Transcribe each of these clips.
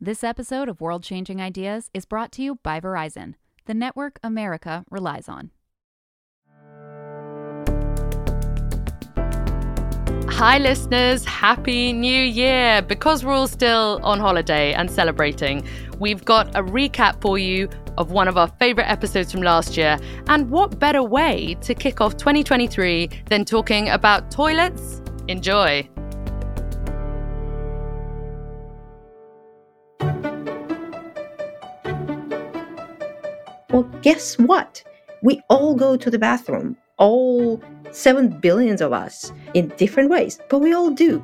This episode of World Changing Ideas is brought to you by Verizon, the network America relies on. Hi, listeners. Happy New Year. Because we're all still on holiday and celebrating, we've got a recap for you of one of our favorite episodes from last year. And what better way to kick off 2023 than talking about toilets? Enjoy. Well, guess what? We all go to the bathroom, all 7 billions of us, in different ways, but we all do.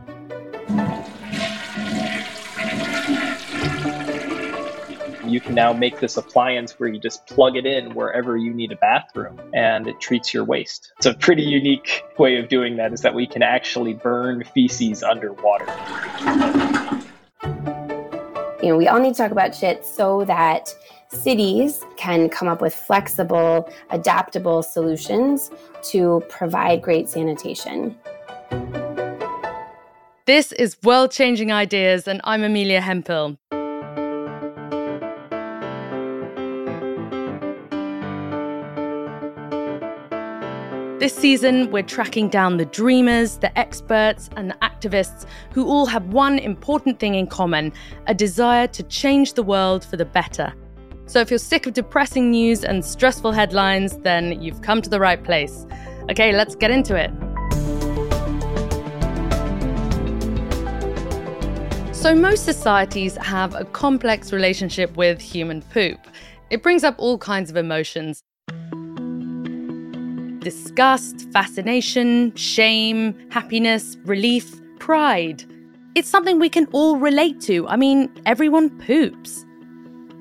You can now make this appliance where you just plug it in wherever you need a bathroom and it treats your waste. It's a pretty unique way of doing that is that we can actually burn feces underwater. You know, we all need to talk about shit so that cities can come up with flexible, adaptable solutions to provide great sanitation. This is World Changing Ideas, and I'm Amelia Hempel. This season, we're tracking down the dreamers, the experts, and the activists who all have one important thing in common a desire to change the world for the better. So if you're sick of depressing news and stressful headlines, then you've come to the right place. Okay, let's get into it. So, most societies have a complex relationship with human poop. It brings up all kinds of emotions disgust, fascination, shame, happiness, relief, pride. It's something we can all relate to. I mean, everyone poops.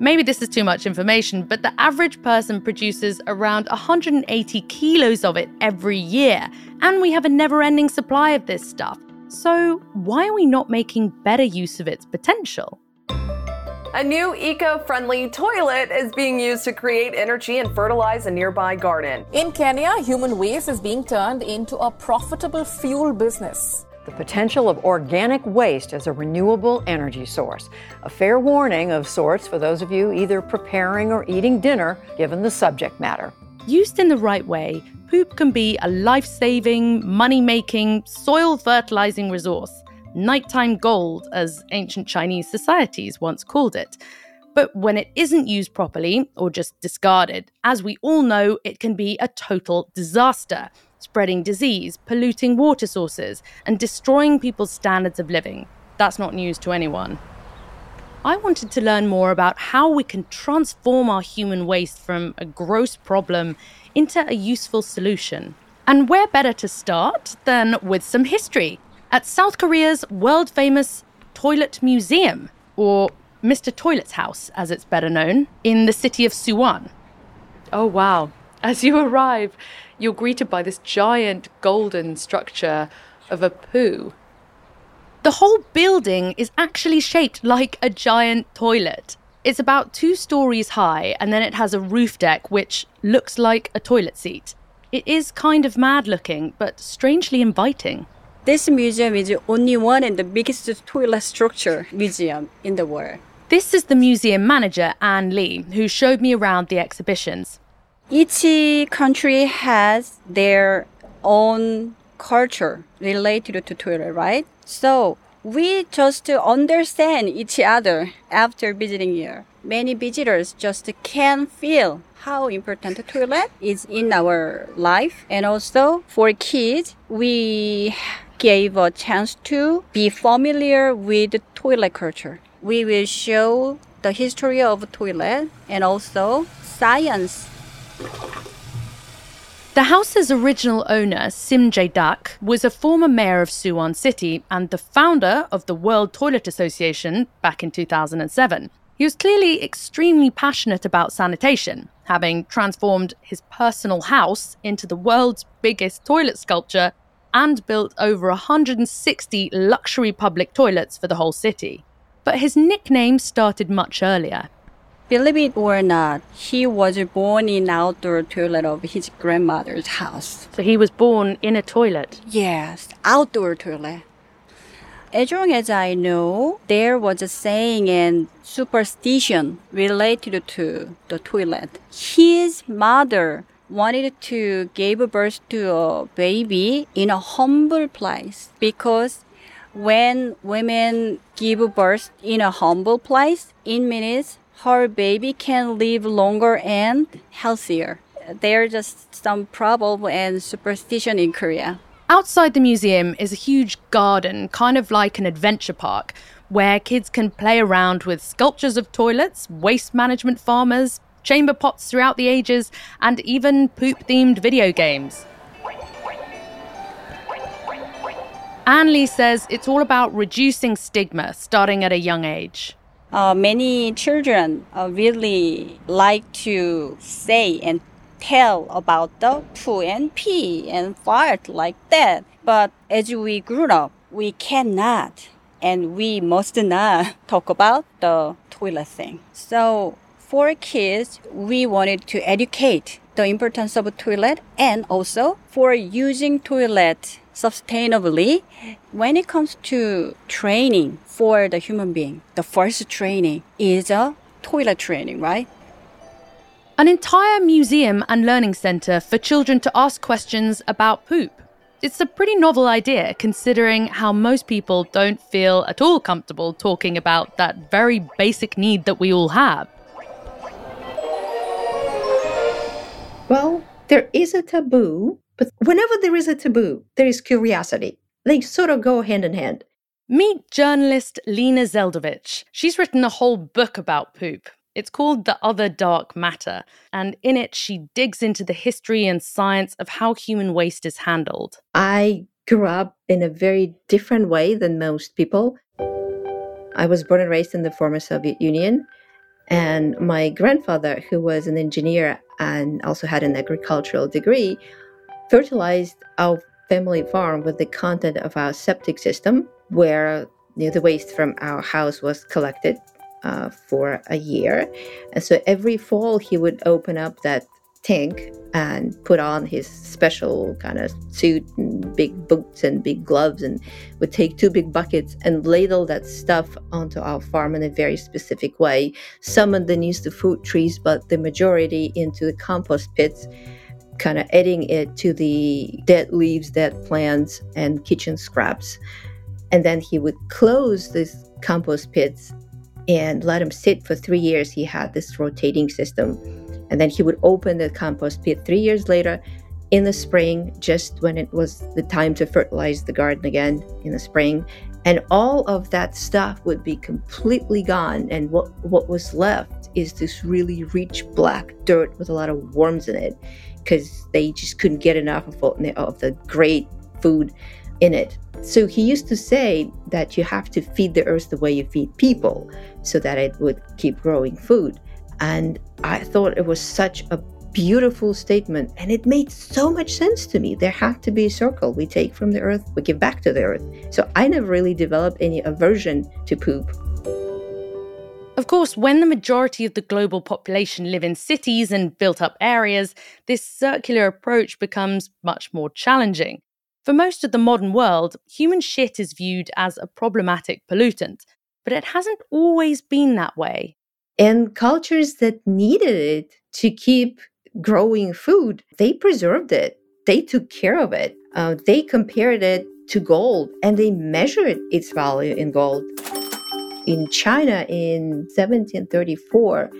Maybe this is too much information, but the average person produces around 180 kilos of it every year, and we have a never ending supply of this stuff. So, why are we not making better use of its potential? A new eco friendly toilet is being used to create energy and fertilize a nearby garden. In Kenya, human waste is being turned into a profitable fuel business. The potential of organic waste as a renewable energy source. A fair warning of sorts for those of you either preparing or eating dinner, given the subject matter. Used in the right way, poop can be a life saving, money making, soil fertilizing resource nighttime gold, as ancient Chinese societies once called it. But when it isn't used properly or just discarded, as we all know, it can be a total disaster, spreading disease, polluting water sources, and destroying people's standards of living. That's not news to anyone. I wanted to learn more about how we can transform our human waste from a gross problem into a useful solution. And where better to start than with some history? at South Korea's world famous Toilet Museum, or Mr. Toilet's House, as it's better known, in the city of Suwon. Oh, wow. As you arrive, you're greeted by this giant golden structure of a poo. The whole building is actually shaped like a giant toilet. It's about two stories high, and then it has a roof deck which looks like a toilet seat. It is kind of mad looking, but strangely inviting. This museum is the only one and the biggest toilet structure museum in the world. This is the museum manager, Anne Lee, who showed me around the exhibitions. Each country has their own culture related to toilet, right? So we just understand each other after visiting here. Many visitors just can feel how important the toilet is in our life. And also for kids, we gave a chance to be familiar with toilet culture. We will show the history of toilet and also science. The house's original owner, Sim Jae-dak, was a former mayor of Suwon City and the founder of the World Toilet Association back in 2007. He was clearly extremely passionate about sanitation, having transformed his personal house into the world's biggest toilet sculpture and built over 160 luxury public toilets for the whole city. But his nickname started much earlier. Believe it or not, he was born in outdoor toilet of his grandmother's house. So he was born in a toilet? Yes, outdoor toilet. as long as I know, there was a saying and superstition related to the toilet. His mother wanted to give birth to a baby in a humble place because when women give birth in a humble place, it means her baby can live longer and healthier. There's just some problem and superstition in Korea. Outside the museum is a huge garden, kind of like an adventure park, where kids can play around with sculptures of toilets, waste management farmers, chamber pots throughout the ages, and even poop themed video games. Anne Lee says it's all about reducing stigma starting at a young age. Uh, many children uh, really like to say and tell about the poo and pee and fart like that. But as we grew up, we cannot and we must not talk about the toilet thing. So for kids, we wanted to educate the importance of toilet and also for using toilet sustainably when it comes to training for the human being the first training is a toilet training right an entire museum and learning centre for children to ask questions about poop. It's a pretty novel idea considering how most people don't feel at all comfortable talking about that very basic need that we all have. Well, there is a taboo, but whenever there is a taboo, there is curiosity. They sort of go hand in hand. Meet journalist Lena Zeldovich. She's written a whole book about poop. It's called The Other Dark Matter, and in it, she digs into the history and science of how human waste is handled. I grew up in a very different way than most people. I was born and raised in the former Soviet Union, and my grandfather, who was an engineer and also had an agricultural degree, fertilized our family farm with the content of our septic system, where you know, the waste from our house was collected uh, for a year. And so every fall, he would open up that tank and put on his special kind of suit and big boots and big gloves and would take two big buckets and ladle that stuff onto our farm in a very specific way. Some underneath the fruit trees, but the majority into the compost pits, kind of adding it to the dead leaves, dead plants, and kitchen scraps. And then he would close these compost pits and let him sit for three years. He had this rotating system. And then he would open the compost pit three years later in the spring, just when it was the time to fertilize the garden again in the spring. And all of that stuff would be completely gone. And what, what was left is this really rich black dirt with a lot of worms in it because they just couldn't get enough of, of the great food in it. So he used to say that you have to feed the earth the way you feed people so that it would keep growing food. And I thought it was such a beautiful statement and it made so much sense to me. There had to be a circle. We take from the earth, we give back to the earth. So I never really developed any aversion to poop. Of course, when the majority of the global population live in cities and built up areas, this circular approach becomes much more challenging. For most of the modern world, human shit is viewed as a problematic pollutant, but it hasn't always been that way. And cultures that needed it to keep growing food, they preserved it. They took care of it. Uh, they compared it to gold and they measured its value in gold. In China in 1734,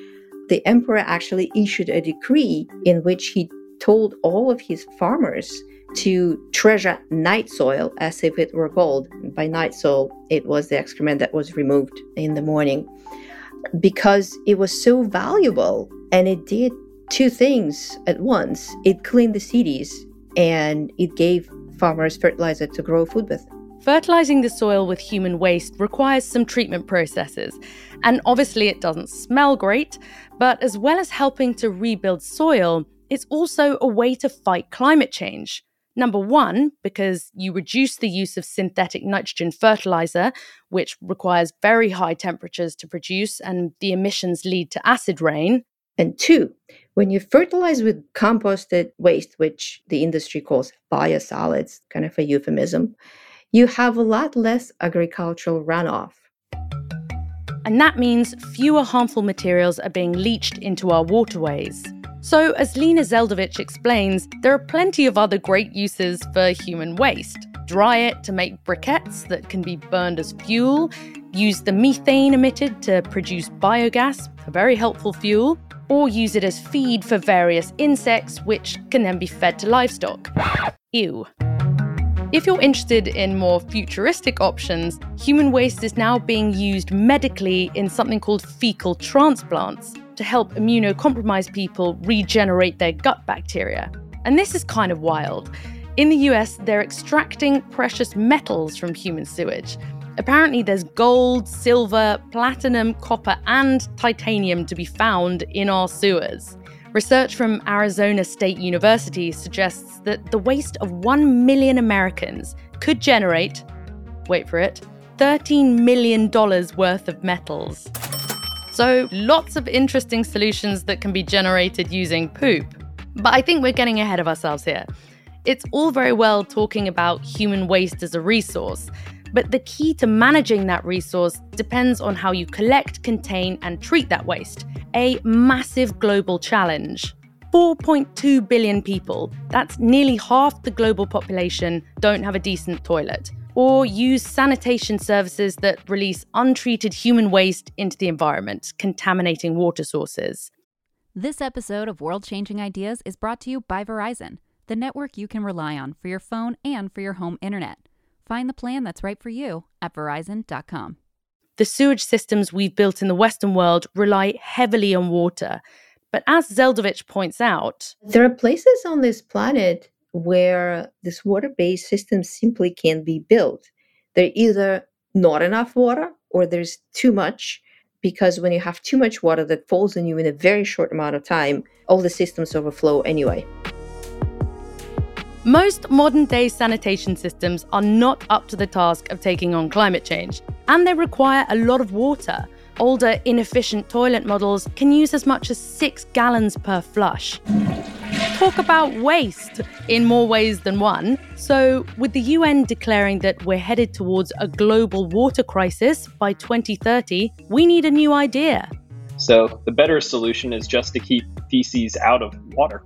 the emperor actually issued a decree in which he told all of his farmers to treasure night soil as if it were gold. By night soil, it was the excrement that was removed in the morning because it was so valuable and it did two things at once it cleaned the cities and it gave farmers fertilizer to grow food with. Fertilizing the soil with human waste requires some treatment processes, and obviously it doesn't smell great, but as well as helping to rebuild soil, it's also a way to fight climate change. Number one, because you reduce the use of synthetic nitrogen fertilizer, which requires very high temperatures to produce, and the emissions lead to acid rain. And two, when you fertilize with composted waste, which the industry calls biosolids, kind of a euphemism, you have a lot less agricultural runoff. And that means fewer harmful materials are being leached into our waterways. So, as Lena Zeldovich explains, there are plenty of other great uses for human waste. Dry it to make briquettes that can be burned as fuel, use the methane emitted to produce biogas, a very helpful fuel, or use it as feed for various insects, which can then be fed to livestock. Ew. If you're interested in more futuristic options, human waste is now being used medically in something called fecal transplants to help immunocompromised people regenerate their gut bacteria. And this is kind of wild. In the US, they're extracting precious metals from human sewage. Apparently, there's gold, silver, platinum, copper, and titanium to be found in our sewers. Research from Arizona State University suggests that the waste of 1 million Americans could generate, wait for it, $13 million worth of metals. So, lots of interesting solutions that can be generated using poop. But I think we're getting ahead of ourselves here. It's all very well talking about human waste as a resource, but the key to managing that resource depends on how you collect, contain, and treat that waste a massive global challenge. 4.2 billion people, that's nearly half the global population, don't have a decent toilet or use sanitation services that release untreated human waste into the environment, contaminating water sources. This episode of World Changing Ideas is brought to you by Verizon, the network you can rely on for your phone and for your home internet. Find the plan that's right for you at verizon.com the sewage systems we've built in the Western world rely heavily on water. But as Zeldovich points out, there are places on this planet where this water based system simply can't be built. There's either not enough water or there's too much, because when you have too much water that falls on you in a very short amount of time, all the systems overflow anyway. Most modern day sanitation systems are not up to the task of taking on climate change, and they require a lot of water. Older, inefficient toilet models can use as much as six gallons per flush. Talk about waste in more ways than one. So, with the UN declaring that we're headed towards a global water crisis by 2030, we need a new idea. So, the better solution is just to keep feces out of water.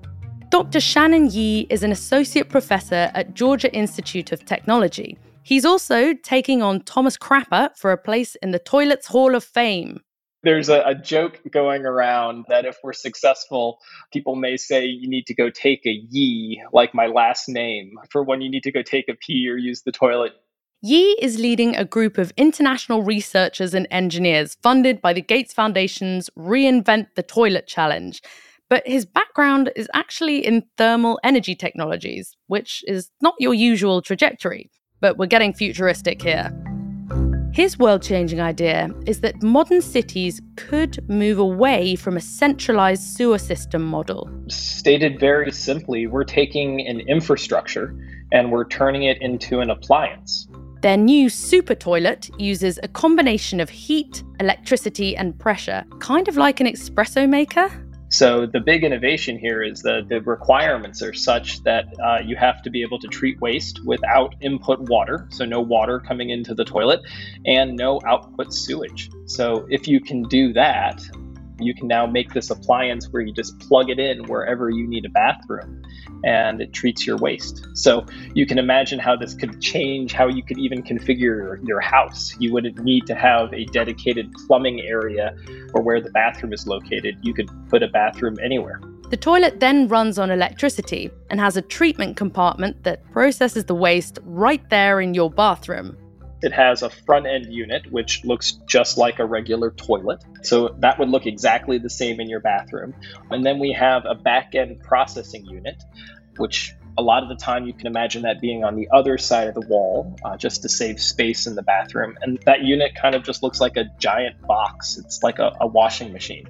Dr. Shannon Yee is an associate professor at Georgia Institute of Technology. He's also taking on Thomas Crapper for a place in the Toilets Hall of Fame. There's a, a, joke going around that if we're successful, people may say you need to go take a Yee, like my last name, for when you need to go take a pee or use the toilet. Yee is leading a group of international researchers and engineers funded by the Gates Foundation's Reinvent the Toilet Challenge but his background is actually in thermal energy technologies, which is not your usual trajectory. But we're getting futuristic here. His world changing idea is that modern cities could move away from a centralized sewer system model. Stated very simply, we're taking an infrastructure and we're turning it into an appliance. Their new super toilet uses a combination of heat, electricity, and pressure, kind of like an espresso maker. So the big innovation here is that the requirements are such that uh, you have to be able to treat waste without input water, so no water coming into the toilet, and no output sewage. So if you can do that, you can now make this appliance where you just plug it in wherever you need a bathroom and it treats your waste. So you can imagine how this could change how you could even configure your house. You wouldn't need to have a dedicated plumbing area or where the bathroom is located. You could put a bathroom anywhere. The toilet then runs on electricity and has a treatment compartment that processes the waste right there in your bathroom. It has a front end unit, which looks just like a regular toilet. So that would look exactly the same in your bathroom. And then we have a back end processing unit, which a lot of the time you can imagine that being on the other side of the wall uh, just to save space in the bathroom. And that unit kind of just looks like a giant box, it's like a, a washing machine.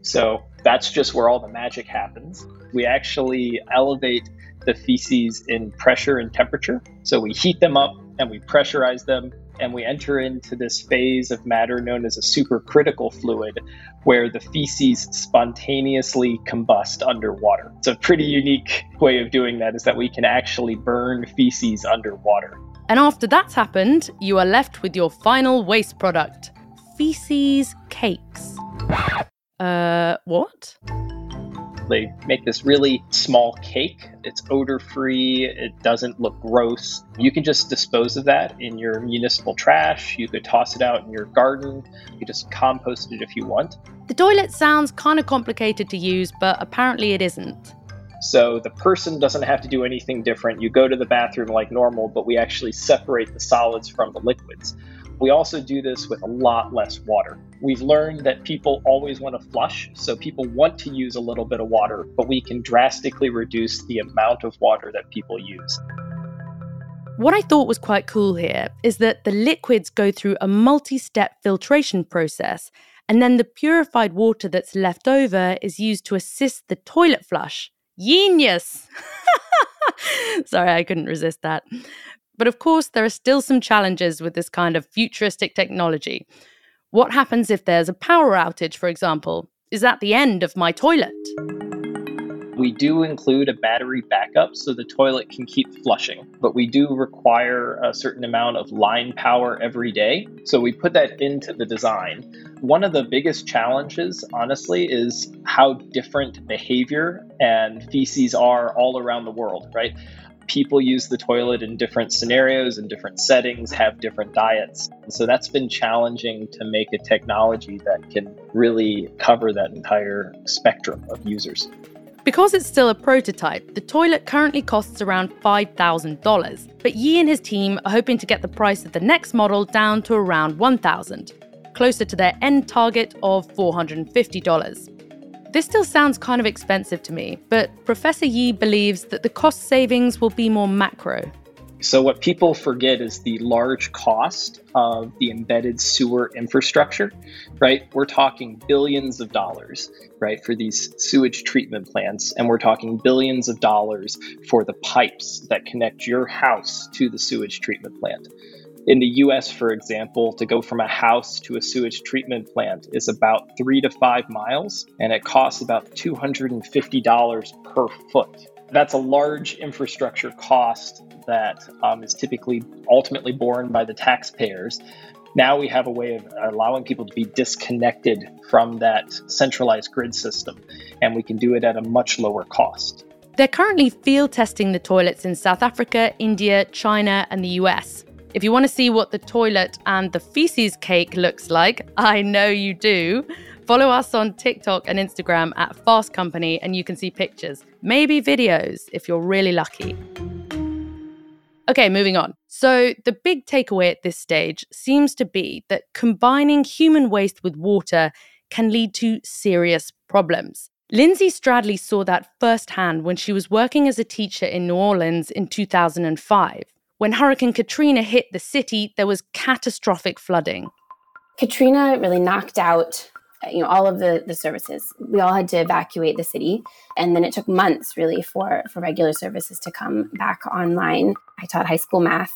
So that's just where all the magic happens. We actually elevate the feces in pressure and temperature. So we heat them up and we pressurize them and we enter into this phase of matter known as a supercritical fluid where the feces spontaneously combust underwater. It's a pretty unique way of doing that is that we can actually burn feces underwater. And after that's happened, you are left with your final waste product feces cakes. Uh, what? They make this really small cake. It's odor free, it doesn't look gross. You can just dispose of that in your municipal trash. You could toss it out in your garden. You just compost it if you want. The toilet sounds kind of complicated to use, but apparently it isn't. So the person doesn't have to do anything different. You go to the bathroom like normal, but we actually separate the solids from the liquids. We also do this with a lot less water. We've learned that people always want to flush, so people want to use a little bit of water, but we can drastically reduce the amount of water that people use. What I thought was quite cool here is that the liquids go through a multi step filtration process, and then the purified water that's left over is used to assist the toilet flush. Genius! Sorry, I couldn't resist that. But of course, there are still some challenges with this kind of futuristic technology. What happens if there's a power outage, for example? Is that the end of my toilet? We do include a battery backup so the toilet can keep flushing, but we do require a certain amount of line power every day. So we put that into the design. One of the biggest challenges, honestly, is how different behavior and feces are all around the world, right? People use the toilet in different scenarios and different settings, have different diets. So that's been challenging to make a technology that can really cover that entire spectrum of users. Because it's still a prototype, the toilet currently costs around $5,000. But Yee and his team are hoping to get the price of the next model down to around $1,000, closer to their end target of $450. This still sounds kind of expensive to me, but Professor Yee believes that the cost savings will be more macro. So, what people forget is the large cost of the embedded sewer infrastructure, right? We're talking billions of dollars, right, for these sewage treatment plants, and we're talking billions of dollars for the pipes that connect your house to the sewage treatment plant. In the US, for example, to go from a house to a sewage treatment plant is about three to five miles, and it costs about $250 per foot. That's a large infrastructure cost that um, is typically ultimately borne by the taxpayers. Now we have a way of allowing people to be disconnected from that centralized grid system, and we can do it at a much lower cost. They're currently field testing the toilets in South Africa, India, China, and the US. If you want to see what the toilet and the feces cake looks like, I know you do. Follow us on TikTok and Instagram at Fast Company and you can see pictures, maybe videos if you're really lucky. Okay, moving on. So, the big takeaway at this stage seems to be that combining human waste with water can lead to serious problems. Lindsay Stradley saw that firsthand when she was working as a teacher in New Orleans in 2005. When Hurricane Katrina hit the city, there was catastrophic flooding. Katrina really knocked out you know all of the the services. We all had to evacuate the city and then it took months really for for regular services to come back online. I taught high school math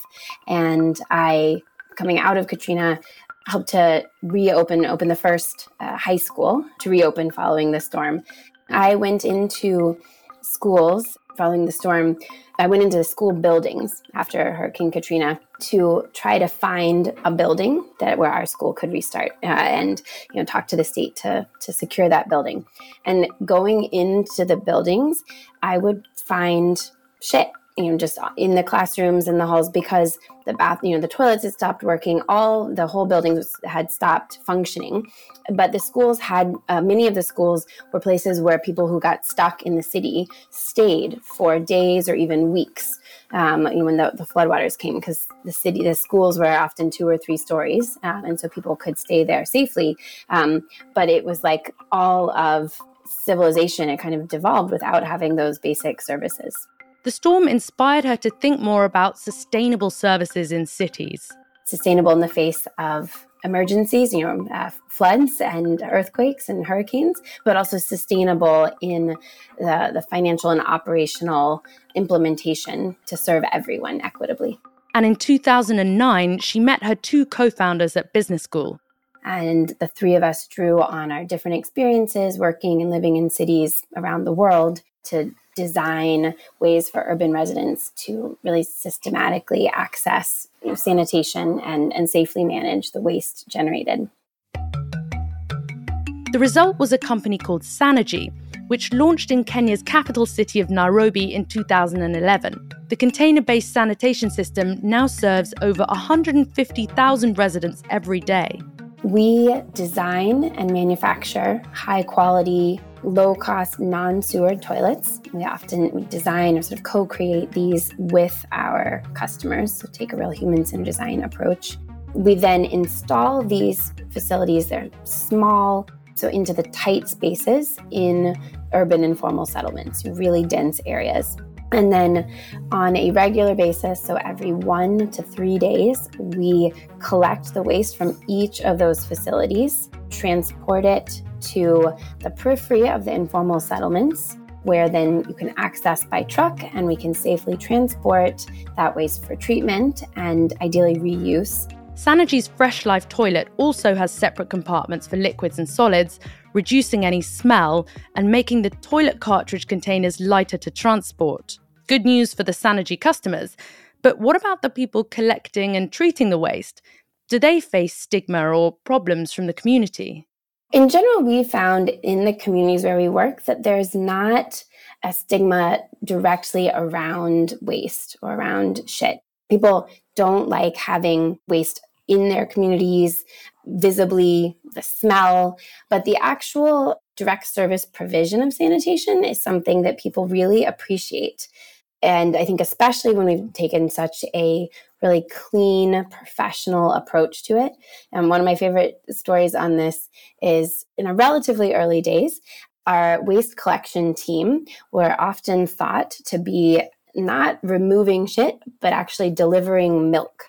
and i coming out of katrina helped to reopen open the first uh, high school to reopen following the storm. I went into schools following the storm I went into school buildings after Hurricane Katrina to try to find a building that where our school could restart uh, and you know talk to the state to to secure that building. And going into the buildings, I would find shit you know just in the classrooms and the halls because the bath you know the toilets had stopped working. All the whole buildings had stopped functioning. But the schools had uh, many of the schools were places where people who got stuck in the city stayed for days or even weeks um, you know, when the, the floodwaters came because the city the schools were often two or three stories um, and so people could stay there safely. Um, but it was like all of civilization it kind of devolved without having those basic services the storm inspired her to think more about sustainable services in cities. Sustainable in the face of emergencies, you know, uh, floods and earthquakes and hurricanes, but also sustainable in the, the financial and operational implementation to serve everyone equitably. And in 2009, she met her two co founders at business school. And the three of us drew on our different experiences working and living in cities around the world to design ways for urban residents to really systematically access you know, sanitation and, and safely manage the waste generated. The result was a company called Sanergy, which launched in Kenya's capital city of Nairobi in 2011. The container based sanitation system now serves over 150,000 residents every day. We design and manufacture high quality, low cost, non sewered toilets. We often design or sort of co create these with our customers, so take a real human centered design approach. We then install these facilities, they're small, so into the tight spaces in urban informal settlements, really dense areas. And then on a regular basis, so every one to three days, we collect the waste from each of those facilities, transport it to the periphery of the informal settlements, where then you can access by truck and we can safely transport that waste for treatment and ideally reuse Sanergy's Fresh Life toilet also has separate compartments for liquids and solids, reducing any smell and making the toilet cartridge containers lighter to transport. Good news for the Sanergy customers. But what about the people collecting and treating the waste? Do they face stigma or problems from the community? In general, we found in the communities where we work that there's not a stigma directly around waste or around shit. People don't like having waste in their communities, visibly, the smell, but the actual direct service provision of sanitation is something that people really appreciate. And I think, especially when we've taken such a really clean, professional approach to it. And one of my favorite stories on this is in our relatively early days, our waste collection team were often thought to be not removing shit, but actually delivering milk.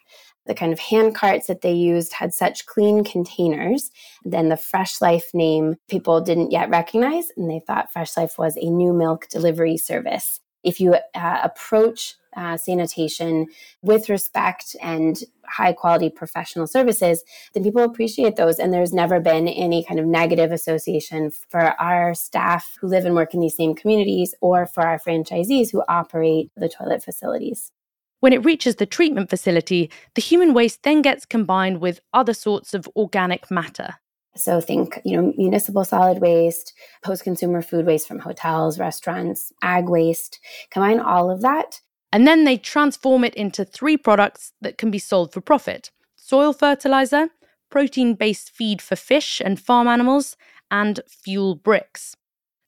The kind of hand carts that they used had such clean containers. Then the Fresh Life name people didn't yet recognize, and they thought Fresh Life was a new milk delivery service. If you uh, approach uh, sanitation with respect and high quality professional services, then people appreciate those. And there's never been any kind of negative association for our staff who live and work in these same communities or for our franchisees who operate the toilet facilities. When it reaches the treatment facility, the human waste then gets combined with other sorts of organic matter. So think, you know, municipal solid waste, post-consumer food waste from hotels, restaurants, ag waste. Combine all of that and then they transform it into three products that can be sold for profit soil fertilizer, protein based feed for fish and farm animals, and fuel bricks.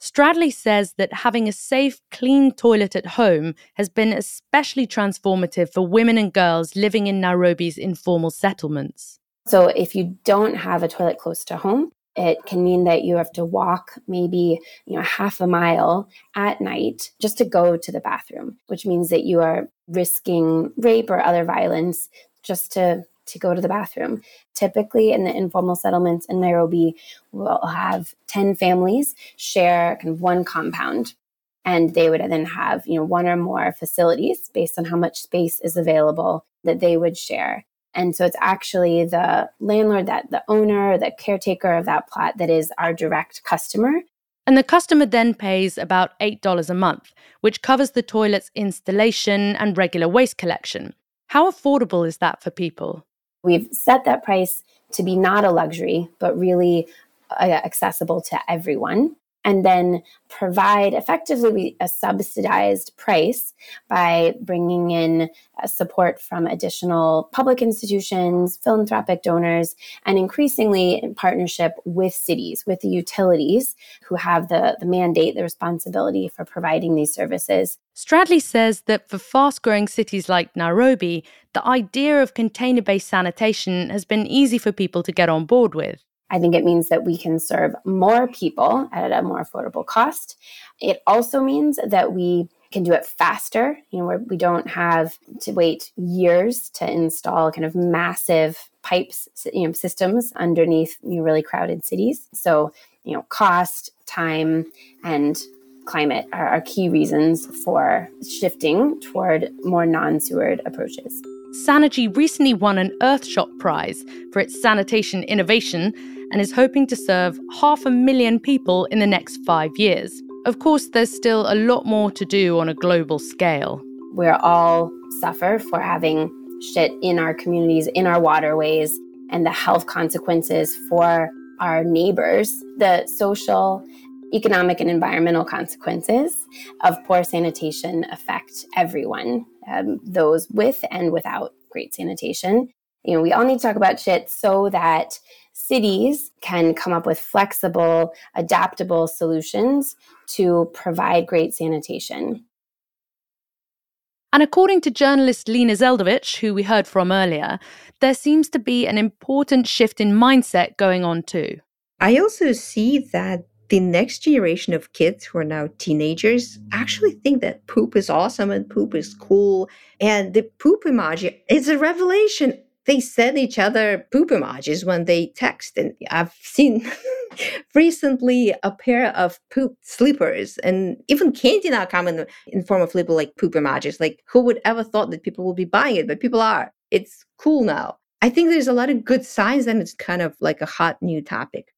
Stradley says that having a safe, clean toilet at home has been especially transformative for women and girls living in Nairobi's informal settlements. So, if you don't have a toilet close to home, it can mean that you have to walk maybe, you know, half a mile at night just to go to the bathroom, which means that you are risking rape or other violence just to to go to the bathroom. Typically in the informal settlements in Nairobi, we'll have 10 families share kind of one compound and they would then have, you know, one or more facilities based on how much space is available that they would share. And so it's actually the landlord, that the owner, the caretaker of that plot that is our direct customer. And the customer then pays about $8 a month, which covers the toilet's installation and regular waste collection. How affordable is that for people? We've set that price to be not a luxury, but really uh, accessible to everyone and then provide effectively a subsidized price by bringing in uh, support from additional public institutions, philanthropic donors, and increasingly in partnership with cities, with the utilities who have the, the mandate, the responsibility for providing these services. Stradley says that for fast growing cities like Nairobi, the idea of container based sanitation has been easy for people to get on board with. I think it means that we can serve more people at a more affordable cost. It also means that we can do it faster, you know, we don't have to wait years to install kind of massive pipes, you know, systems underneath you know, really crowded cities. So, you know, cost, time, and climate are, are key reasons for shifting toward more non-sewered approaches. Sanergy recently won an Earthshot Prize for its sanitation innovation and is hoping to serve half a million people in the next five years. of course, there's still a lot more to do on a global scale. We're all suffer for having shit in our communities, in our waterways, and the health consequences for our neighbors, the social, economic, and environmental consequences of poor sanitation affect everyone, um, those with and without great sanitation. You know, we all need to talk about shit so that cities can come up with flexible, adaptable solutions to provide great sanitation. And according to journalist Lena Zeldovich, who we heard from earlier, there seems to be an important shift in mindset going on too. I also see that the next generation of kids who are now teenagers actually think that poop is awesome and poop is cool. And the poop emoji is a revelation. They send each other poop emojis when they text. And I've seen recently a pair of poop slippers and even candy now come in in form of little like poop emojis. Like who would ever thought that people would be buying it? But people are. It's cool now. I think there's a lot of good signs and it's kind of like a hot new topic.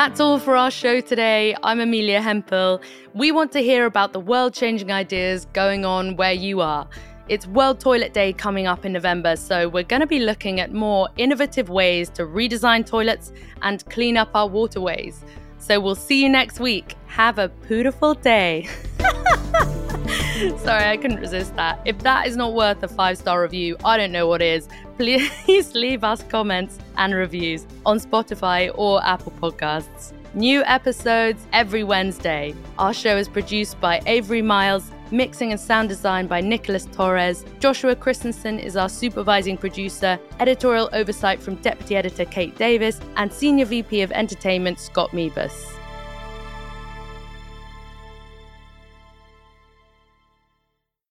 That's all for our show today. I'm Amelia Hempel. We want to hear about the world changing ideas going on where you are. It's World Toilet Day coming up in November, so we're going to be looking at more innovative ways to redesign toilets and clean up our waterways. So we'll see you next week. Have a beautiful day. Sorry, I couldn't resist that. If that is not worth a five star review, I don't know what is. Please leave us comments and reviews on Spotify or Apple Podcasts. New episodes every Wednesday. Our show is produced by Avery Miles, mixing and sound design by Nicholas Torres. Joshua Christensen is our supervising producer, editorial oversight from Deputy Editor Kate Davis, and Senior VP of Entertainment Scott Mebus.